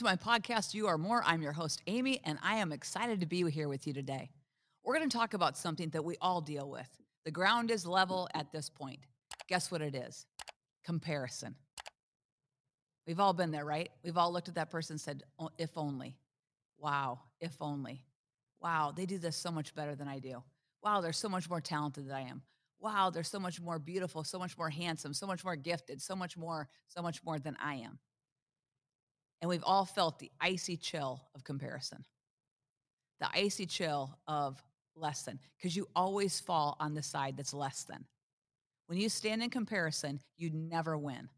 To my podcast, You Are More. I'm your host, Amy, and I am excited to be here with you today. We're going to talk about something that we all deal with. The ground is level at this point. Guess what it is? Comparison. We've all been there, right? We've all looked at that person and said, "Oh, if only. Wow, if only. Wow, they do this so much better than I do. Wow, they're so much more talented than I am. Wow, they're so much more beautiful, so much more handsome, so much more gifted, so much more, so much more than I am. And we've all felt the icy chill of comparison, the icy chill of less than, because you always fall on the side that's less than. When you stand in comparison, you never win.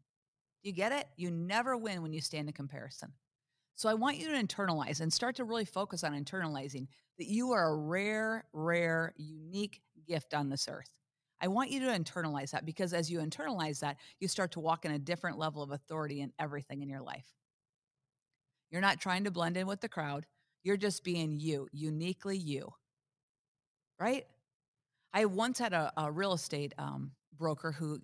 Do you get it? You never win when you stand in comparison. So I want you to internalize and start to really focus on internalizing that you are a rare, rare, unique gift on this earth. I want you to internalize that because as you internalize that, you start to walk in a different level of authority in everything in your life. You're not trying to blend in with the crowd. You're just being you, uniquely you. Right? I once had a, a real estate um, broker who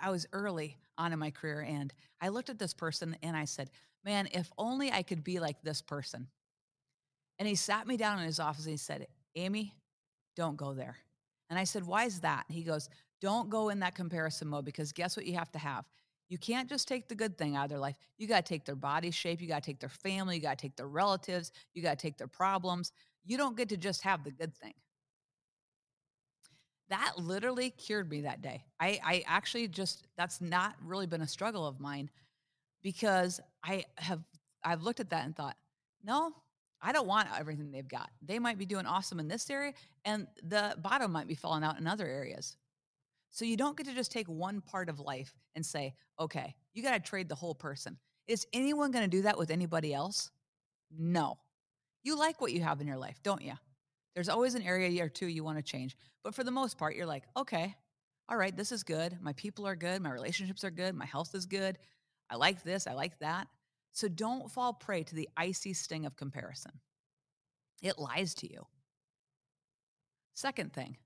I was early on in my career, and I looked at this person and I said, Man, if only I could be like this person. And he sat me down in his office and he said, Amy, don't go there. And I said, Why is that? He goes, Don't go in that comparison mode because guess what you have to have? You can't just take the good thing out of their life. You got to take their body shape. You got to take their family. You got to take their relatives. You got to take their problems. You don't get to just have the good thing. That literally cured me that day. I, I actually just, that's not really been a struggle of mine because I have, I've looked at that and thought, no, I don't want everything they've got. They might be doing awesome in this area, and the bottom might be falling out in other areas. So you don't get to just take one part of life and say, okay, you got to trade the whole person. Is anyone going to do that with anybody else? No. You like what you have in your life, don't you? There's always an area or two you want to change. But for the most part, you're like, okay, all right, this is good. My people are good. My relationships are good. My health is good. I like this. I like that. So don't fall prey to the icy sting of comparison. It lies to you. Second thing,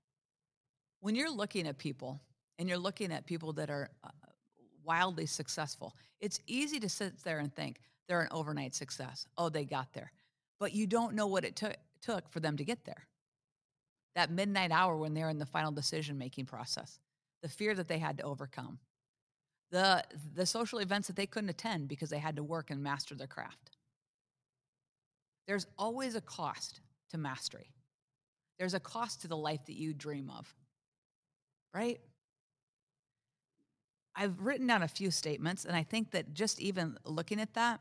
when you're looking at people and you're looking at people that are uh, wildly successful, it's easy to sit there and think they're an overnight success. Oh, they got there. But you don't know what it took took for them to get there. That midnight hour when they're in the final decision making process, the fear that they had to overcome, the, the social events that they couldn't attend because they had to work and master their craft. There's always a cost to mastery. There's a cost to the life that you dream of, right? I've written down a few statements, and I think that just even looking at that,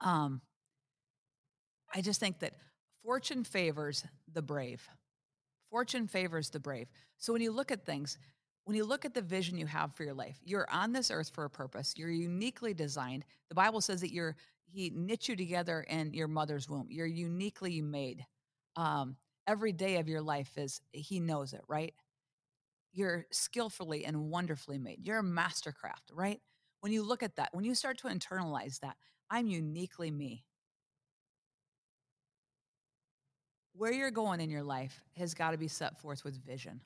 um, I just think that fortune favors the brave. Fortune favors the brave. So when you look at things, when you look at the vision you have for your life, you're on this earth for a purpose. You're uniquely designed. The Bible says that you're He knit you together in your mother's womb. You're uniquely made. Um, every day of your life is He knows it, right? You're skillfully and wonderfully made. You're a mastercraft, right? When you look at that, when you start to internalize that, I'm uniquely me. where you're going in your life has got to be set forth with vision.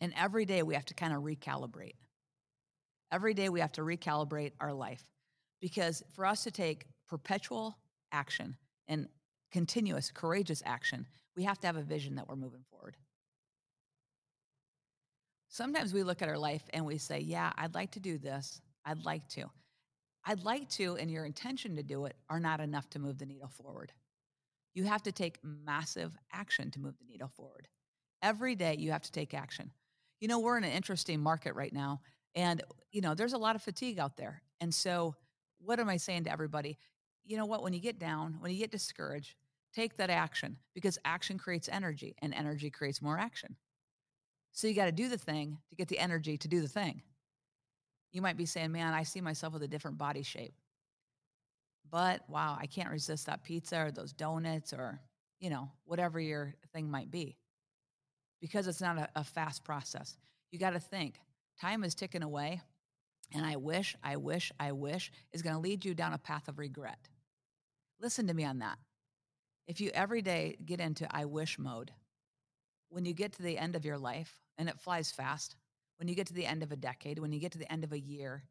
And every day we have to kind of recalibrate. Every day we have to recalibrate our life because for us to take perpetual action and continuous, courageous action, we have to have a vision that we're moving forward. Sometimes we look at our life and we say, Yeah, I'd like to do this. I'd like to. I'd like to, and your intention to do it are not enough to move the needle forward. You have to take massive action to move the needle forward. Every day you have to take action. You know, we're in an interesting market right now, and, you know, there's a lot of fatigue out there. And so, what am I saying to everybody? You know what? When you get down, when you get discouraged, take that action because action creates energy and energy creates more action. So, you got to do the thing to get the energy to do the thing. You might be saying, man, I see myself with a different body shape. But wow, I can't resist that pizza or those donuts or, you know, whatever your thing might be. Because it's not a, a fast process. You got to think time is ticking away. And I wish, I wish, I wish is going to lead you down a path of regret. Listen to me on that. If you every day get into I wish mode, when you get to the end of your life, and it flies fast, when you get to the end of a decade, when you get to the end of a year,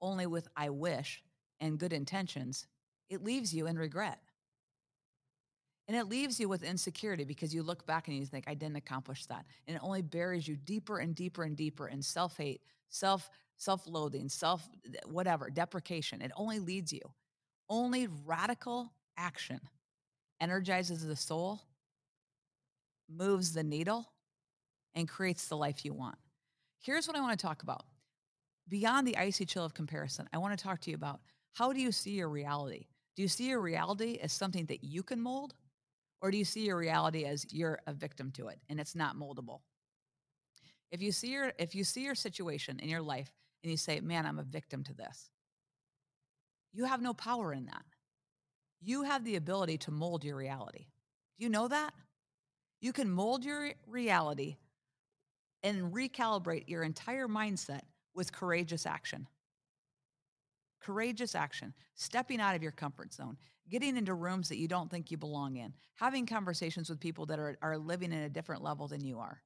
only with I wish, and good intentions, it leaves you in regret. And it leaves you with insecurity because you look back and you think, I didn't accomplish that. And it only buries you deeper and deeper and deeper in self hate, self self loathing, self whatever, deprecation. It only leads you. Only radical action energizes the soul, moves the needle, and creates the life you want. Here's what I want to talk about. Beyond the icy chill of comparison, I want to talk to you about how do you see your reality? Do you see your reality as something that you can mold? Or do you see your reality as you're a victim to it and it's not moldable? If you see your if you see your situation in your life and you say, "Man, I'm a victim to this." You have no power in that. You have the ability to mold your reality. Do you know that? You can mold your reality and recalibrate your entire mindset with courageous action. Courageous action, stepping out of your comfort zone, getting into rooms that you don't think you belong in, having conversations with people that are, are living in a different level than you are.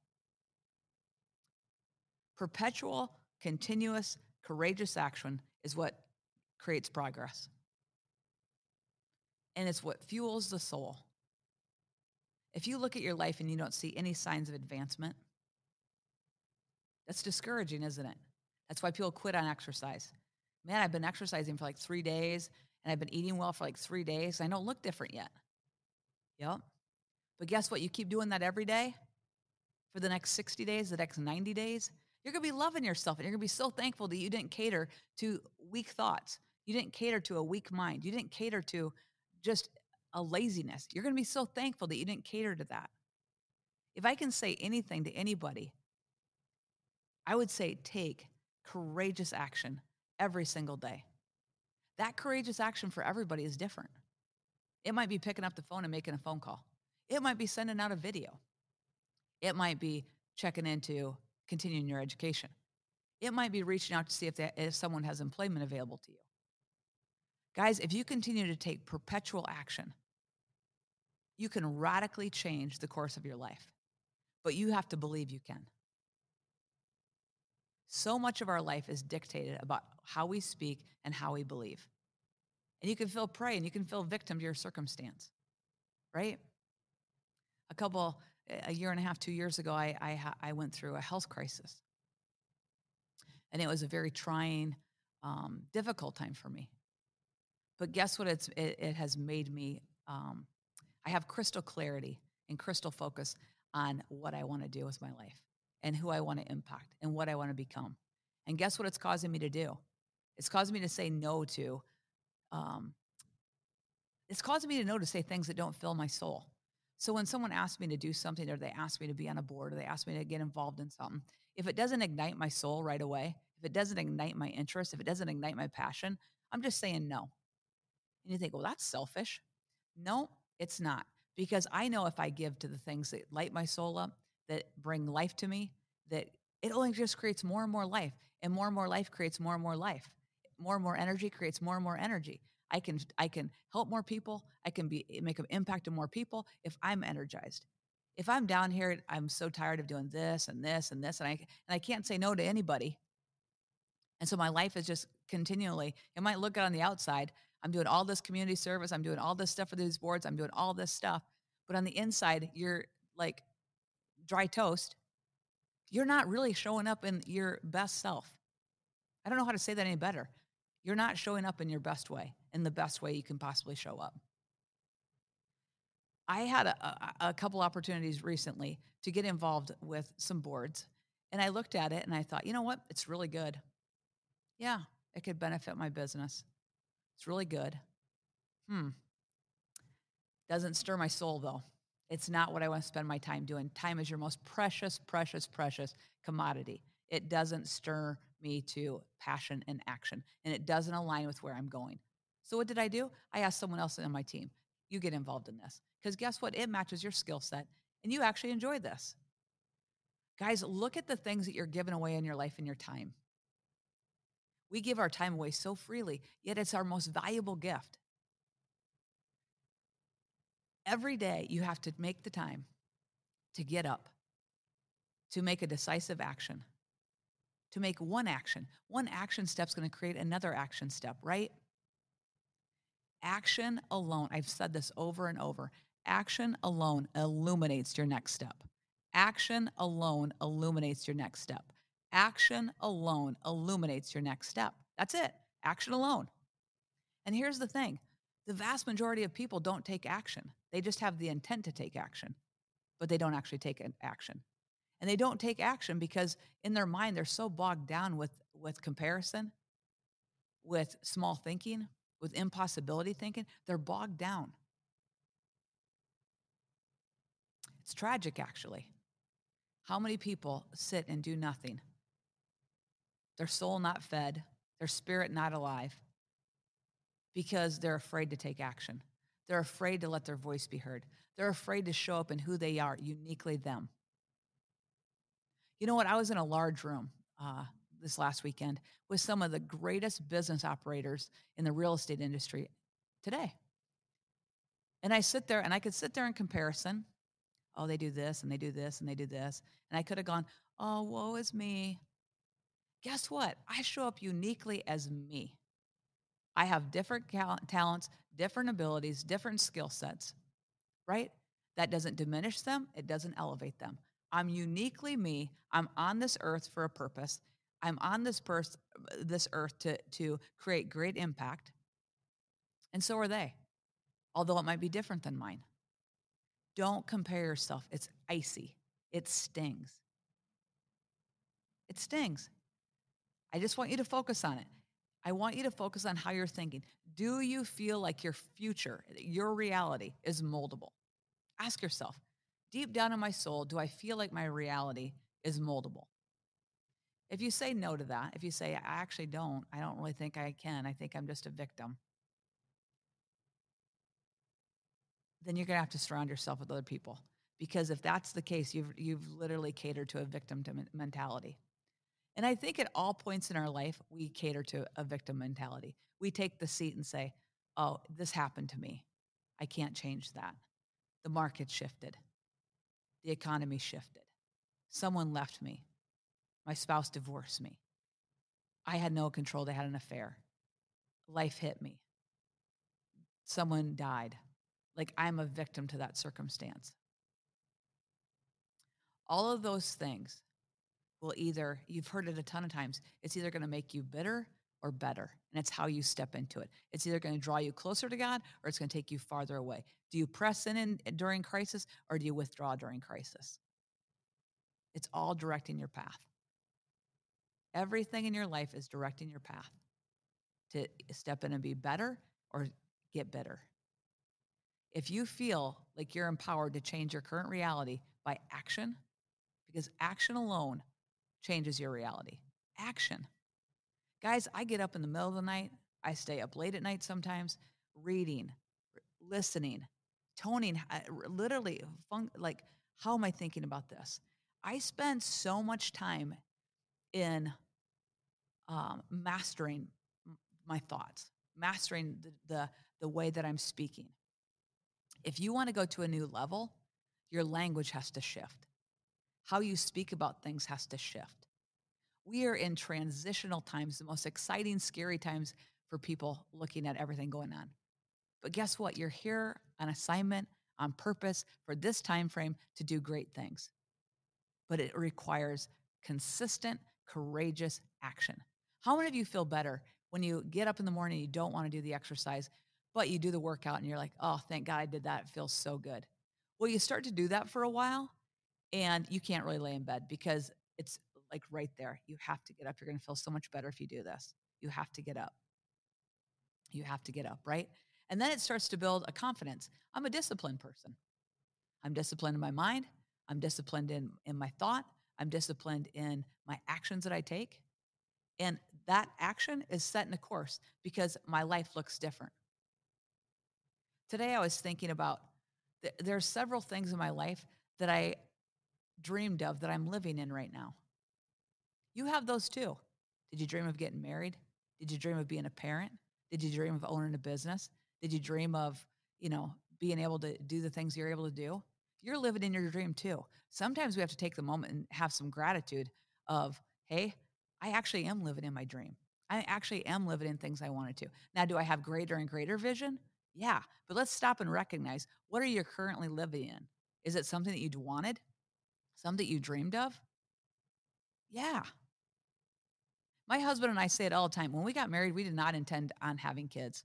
Perpetual, continuous, courageous action is what creates progress. And it's what fuels the soul. If you look at your life and you don't see any signs of advancement, that's discouraging, isn't it? That's why people quit on exercise. Man, I've been exercising for like three days and I've been eating well for like three days. I don't look different yet. Yep. But guess what? You keep doing that every day for the next 60 days, the next 90 days, you're going to be loving yourself and you're going to be so thankful that you didn't cater to weak thoughts. You didn't cater to a weak mind. You didn't cater to just a laziness. You're going to be so thankful that you didn't cater to that. If I can say anything to anybody, I would say take courageous action every single day. That courageous action for everybody is different. It might be picking up the phone and making a phone call. It might be sending out a video. It might be checking into continuing your education. It might be reaching out to see if, if someone has employment available to you. Guys, if you continue to take perpetual action, you can radically change the course of your life, but you have to believe you can. So much of our life is dictated about how we speak and how we believe. And you can feel prey and you can feel victim to your circumstance, right? A couple, a year and a half, two years ago, I, I, I went through a health crisis. And it was a very trying, um, difficult time for me. But guess what? It's, it, it has made me, um, I have crystal clarity and crystal focus on what I want to do with my life and who I want to impact and what I want to become. And guess what it's causing me to do? It's causing me to say no to, um, it's causing me to know to say things that don't fill my soul. So when someone asks me to do something or they ask me to be on a board or they ask me to get involved in something, if it doesn't ignite my soul right away, if it doesn't ignite my interest, if it doesn't ignite my passion, I'm just saying no. And you think, well, that's selfish. No, it's not. Because I know if I give to the things that light my soul up, that bring life to me, that it only just creates more and more life. And more and more life creates more and more life. More and more energy creates more and more energy. I can I can help more people. I can be eh, make an impact on more people if I'm energized. If I'm down here, I'm so tired of doing this and this and this, and I and I can't say no to anybody. And so my life is just continually. It might look good on the outside. I'm doing all this community service. I'm doing all this stuff for these boards. I'm doing all this stuff, but on the inside, you're like dry toast. You're not really showing up in your best self. I don't know how to say that any better. You're not showing up in your best way, in the best way you can possibly show up. I had a, a, couple opportunities recently to get involved with some boards, and I looked at it and I thought, you know what? It's really good. Yeah, it could benefit my business. It's really good. Hmm. Doesn't stir my soul though. It's not what I want to spend my time doing. Time is your most precious, precious, precious commodity. It doesn't stir me to passion and action, and it doesn't align with where I'm going. So, what did I do? I asked someone else on my team, you get involved in this. Because guess what? It matches your skill set, and you actually enjoy this. Guys, look at the things that you're giving away in your life and your time. We give our time away so freely, yet it's our most valuable gift. Every day, you have to make the time to get up, to make a decisive action, to make one action. One action step is going to create another action step, right? Action alone, I've said this over and over action alone illuminates your next step. Action alone illuminates your next step. Action alone illuminates your next step. That's it. Action alone. And here's the thing the vast majority of people don't take action. They just have the intent to take action, but they don't actually take action. And they don't take action because in their mind, they're so bogged down with, with comparison, with small thinking, with impossibility thinking. They're bogged down. It's tragic, actually. How many people sit and do nothing? Their soul not fed, their spirit not alive, because they're afraid to take action. They're afraid to let their voice be heard. They're afraid to show up in who they are, uniquely them. You know what? I was in a large room uh, this last weekend with some of the greatest business operators in the real estate industry today. And I sit there and I could sit there in comparison. Oh, they do this and they do this and they do this. And I could have gone, oh, woe is me. Guess what? I show up uniquely as me. I have different talents, different abilities, different skill sets, right? That doesn't diminish them, it doesn't elevate them. I'm uniquely me. I'm on this earth for a purpose. I'm on this pers- this earth to to create great impact. And so are they. Although it might be different than mine. Don't compare yourself. It's icy. It stings. It stings. I just want you to focus on it. I want you to focus on how you're thinking. Do you feel like your future, your reality is moldable? Ask yourself, deep down in my soul, do I feel like my reality is moldable? If you say no to that, if you say, I actually don't, I don't really think I can, I think I'm just a victim, then you're going to have to surround yourself with other people. Because if that's the case, you've, you've literally catered to a victim mentality. And I think at all points in our life, we cater to a victim mentality. We take the seat and say, oh, this happened to me. I can't change that. The market shifted. The economy shifted. Someone left me. My spouse divorced me. I had no control. They had an affair. Life hit me. Someone died. Like I'm a victim to that circumstance. All of those things will either, you've heard it a ton of times, it's either going to make you bitter or better. And it's how you step into it. It's either going to draw you closer to God or it's going to take you farther away. Do you press in, in during crisis or do you withdraw during crisis? It's all directing your path. Everything in your life is directing your path to step in and be better or get bitter. If you feel like you're empowered to change your current reality by action, because action alone changes your reality. Action. Guys, I get up in the middle of the night. I stay up late at night sometimes, reading, listening, toning, literally, fun, like, how am I thinking about this? I spend so much time in um, mastering my thoughts, mastering the, the, the way that I'm speaking. If you want to go to a new level, your language has to shift. How you speak about things has to shift. We are in transitional times, the most exciting, scary times for people looking at everything going on. But guess what? You're here on assignment, on purpose for this time frame to do great things. But it requires consistent, courageous action. How many of you feel better when you get up in the morning, you don't want to do the exercise, but you do the workout and you're like, oh, thank God I did that. It feels so good. Well, you start to do that for a while and you can't really lay in bed because it's like right there. You have to get up. You're going to feel so much better if you do this. You have to get up. You have to get up, right? And then it starts to build a confidence. I'm a disciplined person. I'm disciplined in my mind. I'm disciplined in, in my thought. I'm disciplined in my actions that I take. And that action is set in a course because my life looks different. Today, I was thinking about th- there are several things in my life that I dreamed of that I'm living in right now. You have those too. Did you dream of getting married? Did you dream of being a parent? Did you dream of owning a business? Did you dream of, you know, being able to do the things you're able to do? You're living in your dream too. Sometimes we have to take the moment and have some gratitude of, hey, I actually am living in my dream. I actually am living in things I wanted to. Now, do I have greater and greater vision? Yeah. But let's stop and recognize what are you currently living in? Is it something that you'd wanted? Something that you dreamed of? Yeah. My husband and I say it all the time. When we got married, we did not intend on having kids.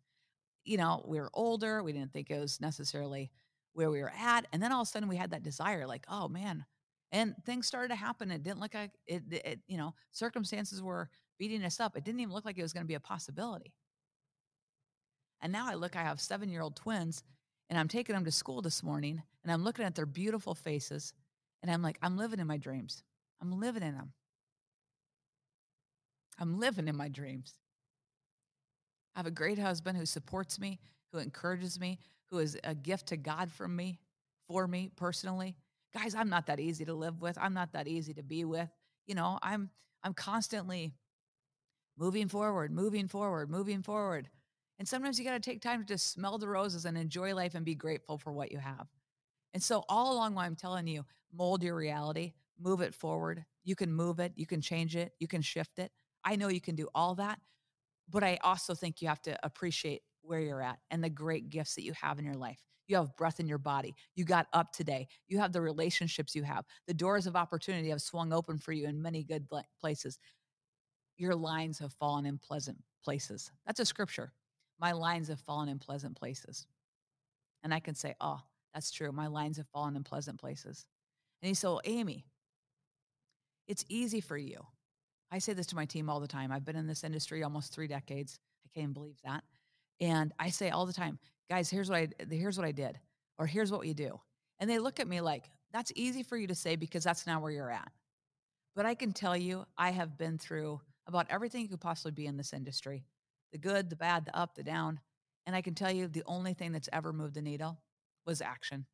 You know, we were older. We didn't think it was necessarily where we were at. And then all of a sudden we had that desire, like, oh man. And things started to happen. It didn't look like it, it you know, circumstances were beating us up. It didn't even look like it was going to be a possibility. And now I look, I have seven year old twins, and I'm taking them to school this morning, and I'm looking at their beautiful faces, and I'm like, I'm living in my dreams. I'm living in them. I'm living in my dreams. I have a great husband who supports me, who encourages me, who is a gift to God from me, for me personally. Guys, I'm not that easy to live with. I'm not that easy to be with. You know, I'm I'm constantly moving forward, moving forward, moving forward. And sometimes you got to take time to just smell the roses and enjoy life and be grateful for what you have. And so all along while I'm telling you, mold your reality, move it forward. You can move it, you can change it, you can shift it. I know you can do all that, but I also think you have to appreciate where you're at and the great gifts that you have in your life. You have breath in your body. You got up today. You have the relationships you have. The doors of opportunity have swung open for you in many good places. Your lines have fallen in pleasant places. That's a scripture. My lines have fallen in pleasant places. And I can say, oh, that's true. My lines have fallen in pleasant places. And he said, well, Amy, it's easy for you I say this to my team all the time. I've been in this industry almost three decades. I can't believe that. And I say all the time, guys, here's what I here's what I did, or here's what we do. And they look at me like, that's easy for you to say because that's not where you're at. But I can tell you, I have been through about everything you could possibly be in this industry the good, the bad, the up, the down. And I can tell you, the only thing that's ever moved the needle was action.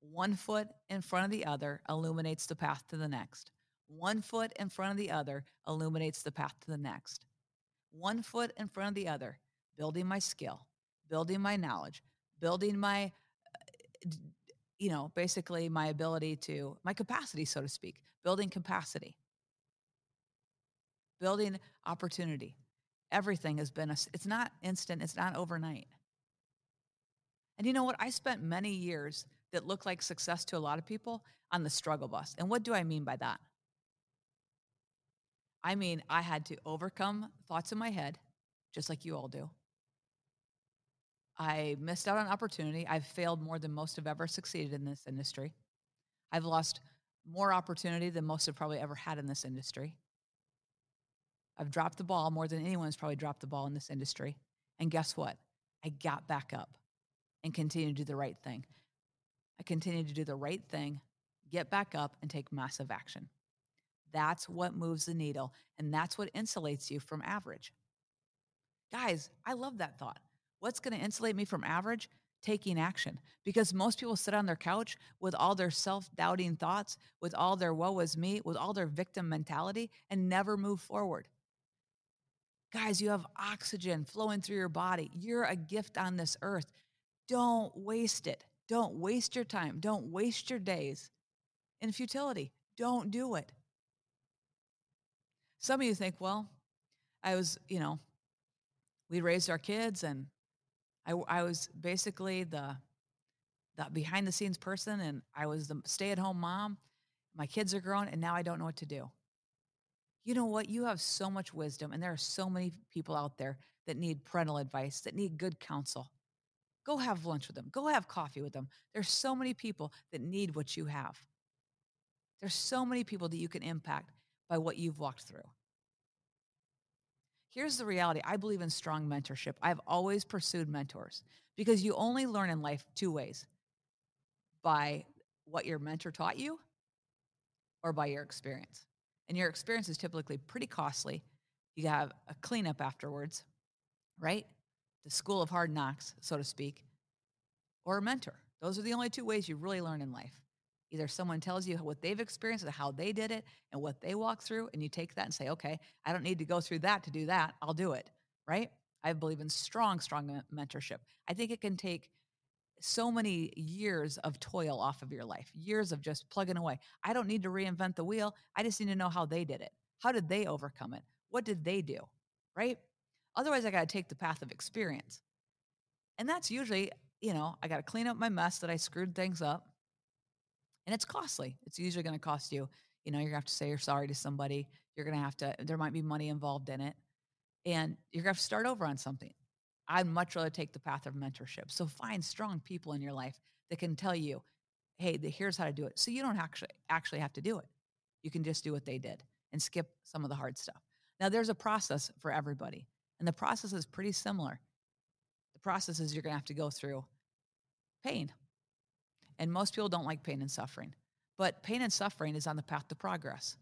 One foot in front of the other illuminates the path to the next. One foot in front of the other illuminates the path to the next. One foot in front of the other, building my skill, building my knowledge, building my, uh, you know, basically my ability to, my capacity, so to speak, building capacity, building opportunity. Everything has been, a, it's not instant, it's not overnight. And you know what? I spent many years that look like success to a lot of people on the struggle bus. And what do I mean by that? I mean, I had to overcome thoughts in my head, just like you all do. I missed out on opportunity. I've failed more than most have ever succeeded in this industry. I've lost more opportunity than most have probably ever had in this industry. I've dropped the ball more than anyone's probably dropped the ball in this industry. And guess what? I got back up and continue to do the right thing. I continue to do the right thing, get back up, and take massive action. That's what moves the needle, and that's what insulates you from average. Guys, I love that thought. What's going to insulate me from average? Taking action. Because most people sit on their couch with all their self doubting thoughts, with all their woe is me, with all their victim mentality, and never move forward. Guys, you have oxygen flowing through your body. You're a gift on this earth. Don't waste it. Don't waste your time. Don't waste your days in futility. Don't do it. Some of you think, well, I was, you know, we raised our kids and I, I was basically the, the behind the scenes person and I was the stay at home mom. My kids are grown and now I don't know what to do. You know what? You have so much wisdom and there are so many people out there that need parental advice, that need good counsel. Go have lunch with them. Go have coffee with them. There's so many people that need what you have. There's so many people that you can impact by what you've walked through. Here's the reality I believe in strong mentorship. I've always pursued mentors because you only learn in life two ways by what your mentor taught you or by your experience. And your experience is typically pretty costly. You have a cleanup afterwards, right? The school of hard knocks, so to speak, or a mentor. Those are the only two ways you really learn in life. Either someone tells you what they've experienced and how they did it and what they walked through, and you take that and say, okay, I don't need to go through that to do that. I'll do it, right? I believe in strong, strong mentorship. I think it can take so many years of toil off of your life, years of just plugging away. I don't need to reinvent the wheel. I just need to know how they did it. How did they overcome it? What did they do? right? Otherwise, I got to take the path of experience. And that's usually, you know, I got to clean up my mess that I screwed things up. And it's costly. It's usually going to cost you, you know, you're going to have to say you're sorry to somebody. You're going to have to, there might be money involved in it. And you're going to have to start over on something. I'd much rather take the path of mentorship. So find strong people in your life that can tell you, hey, the, here's how to do it. So you don't actually actually have to do it. You can just do what they did and skip some of the hard stuff. Now there's a process for everybody, and the process is pretty similar. The process is you're going to have to go through pain. And most people don't like pain and suffering. But pain and suffering is on the path to progress.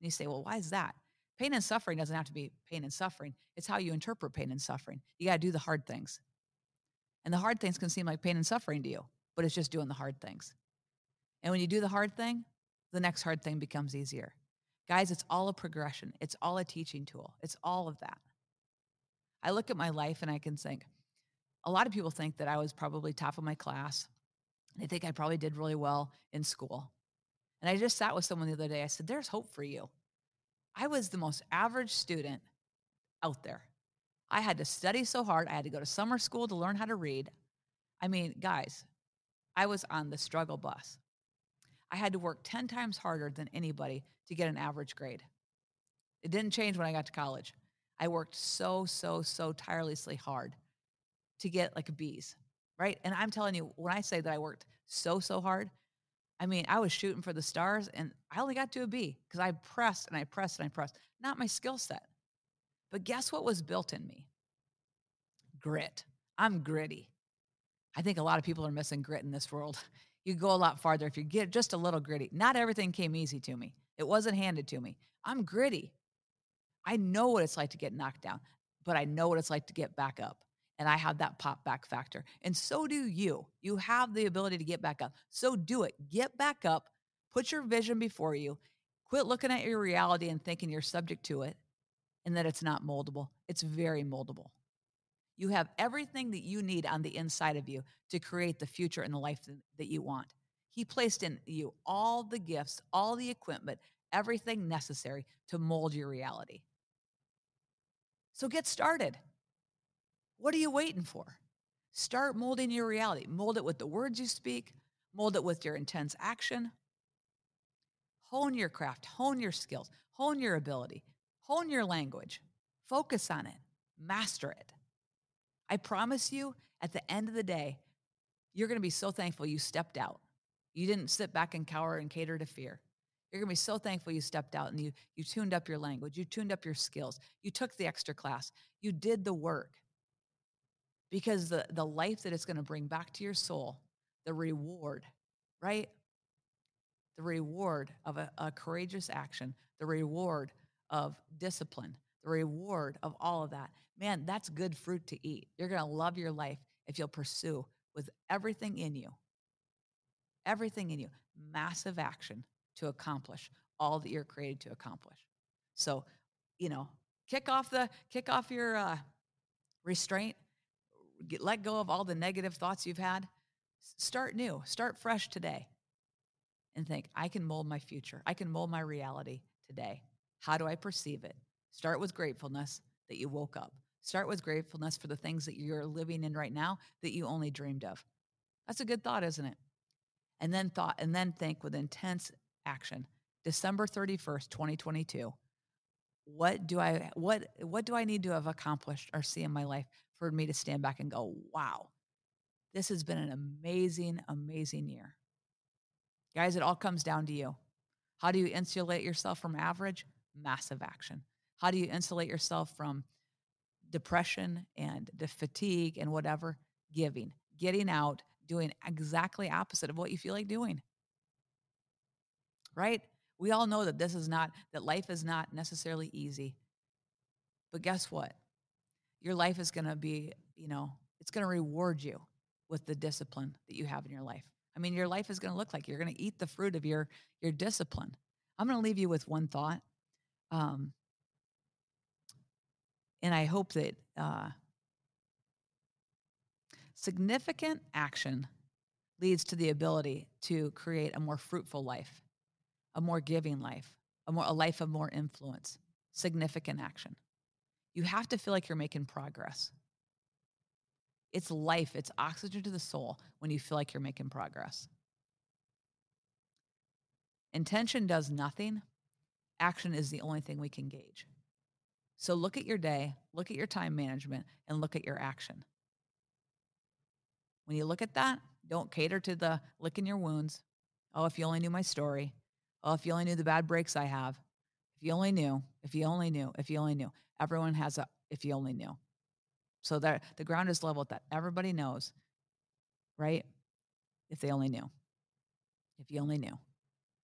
And you say, well, why is that? Pain and suffering doesn't have to be pain and suffering. It's how you interpret pain and suffering. You got to do the hard things. And the hard things can seem like pain and suffering to you, but it's just doing the hard things. And when you do the hard thing, the next hard thing becomes easier. Guys, it's all a progression, it's all a teaching tool, it's all of that. I look at my life and I can think, a lot of people think that I was probably top of my class. They think I probably did really well in school. And I just sat with someone the other day. I said, There's hope for you. I was the most average student out there. I had to study so hard. I had to go to summer school to learn how to read. I mean, guys, I was on the struggle bus. I had to work 10 times harder than anybody to get an average grade. It didn't change when I got to college. I worked so, so, so tirelessly hard to get like a B's, right? And I'm telling you, when I say that I worked so, so hard, I mean, I was shooting for the stars and I only got to a B because I pressed and I pressed and I pressed. Not my skill set. But guess what was built in me? Grit. I'm gritty. I think a lot of people are missing grit in this world. You go a lot farther if you get just a little gritty. Not everything came easy to me. It wasn't handed to me. I'm gritty. I know what it's like to get knocked down, but I know what it's like to get back up and I have that pop back factor. And so do you. You have the ability to get back up. So do it. Get back up, put your vision before you, quit looking at your reality and thinking you're subject to it and that it's not moldable. It's very moldable. You have everything that you need on the inside of you to create the future and the life that you want. He placed in you all the gifts, all the equipment, everything necessary to mold your reality. So get started. What are you waiting for? Start molding your reality. Mold it with the words you speak, mold it with your intense action. Hone your craft, hone your skills, hone your ability, hone your language. Focus on it, master it. I promise you, at the end of the day, you're going to be so thankful you stepped out. You didn't sit back and cower and cater to fear. You're going to be so thankful you stepped out and you, you tuned up your language, you tuned up your skills, you took the extra class, you did the work because the, the life that it's going to bring back to your soul, the reward, right? The reward of a, a courageous action, the reward of discipline, the reward of all of that. Man, that's good fruit to eat. You're going to love your life if you'll pursue with everything in you, everything in you, massive action to accomplish all that you're created to accomplish. So, you know, kick off the kick off your uh, restraint get, let go of all the negative thoughts you've had. Start new, start fresh today. And think, I can mold my future. I can mold my reality today. How do I perceive it? Start with gratefulness that you woke up. Start with gratefulness for the things that you're living in right now that you only dreamed of. That's a good thought, isn't it? And then thought and then think with intense action. December 31st, 2022. What do I what what do I need to have accomplished or see in my life for me to stand back and go, wow, this has been an amazing, amazing year. Guys, it all comes down to you. How do you insulate yourself from average? Massive action. How do you insulate yourself from depression and the fatigue and whatever? Giving, getting out, doing exactly opposite of what you feel like doing. Right? We all know that this is not, that life is not necessarily easy. But guess what? your life is going to be, you know, it's going to reward you with the discipline that you have in your life. I mean, your life is going to look like you're going to eat the fruit of your your discipline. I'm going to leave you with one thought, um, and I hope that uh, significant action leads to the ability to create a more fruitful life, a more giving life, a more a life of more influence. Significant action. You have to feel like you're making progress. It's life, it's oxygen to the soul when you feel like you're making progress. Intention does nothing, action is the only thing we can gauge. So look at your day, look at your time management, and look at your action. When you look at that, don't cater to the licking your wounds. Oh, if you only knew my story. Oh, if you only knew the bad breaks I have. If you only knew, if you only knew, if you only knew. Everyone has a if you only knew. So that the ground is level that everybody knows, right? If they only knew. If you only knew.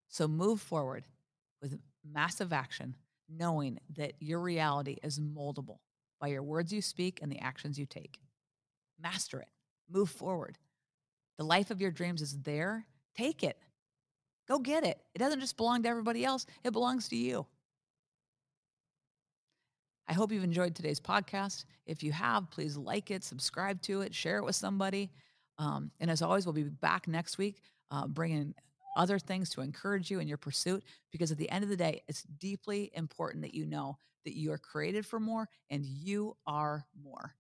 So move forward with massive action, knowing that your reality is moldable by your words you speak and the actions you take. Master it. Move forward. The life of your dreams is there. Take it. Go get it. It doesn't just belong to everybody else, it belongs to you. I hope you've enjoyed today's podcast. If you have, please like it, subscribe to it, share it with somebody. Um, and as always, we'll be back next week uh, bringing other things to encourage you in your pursuit because at the end of the day, it's deeply important that you know that you are created for more and you are more.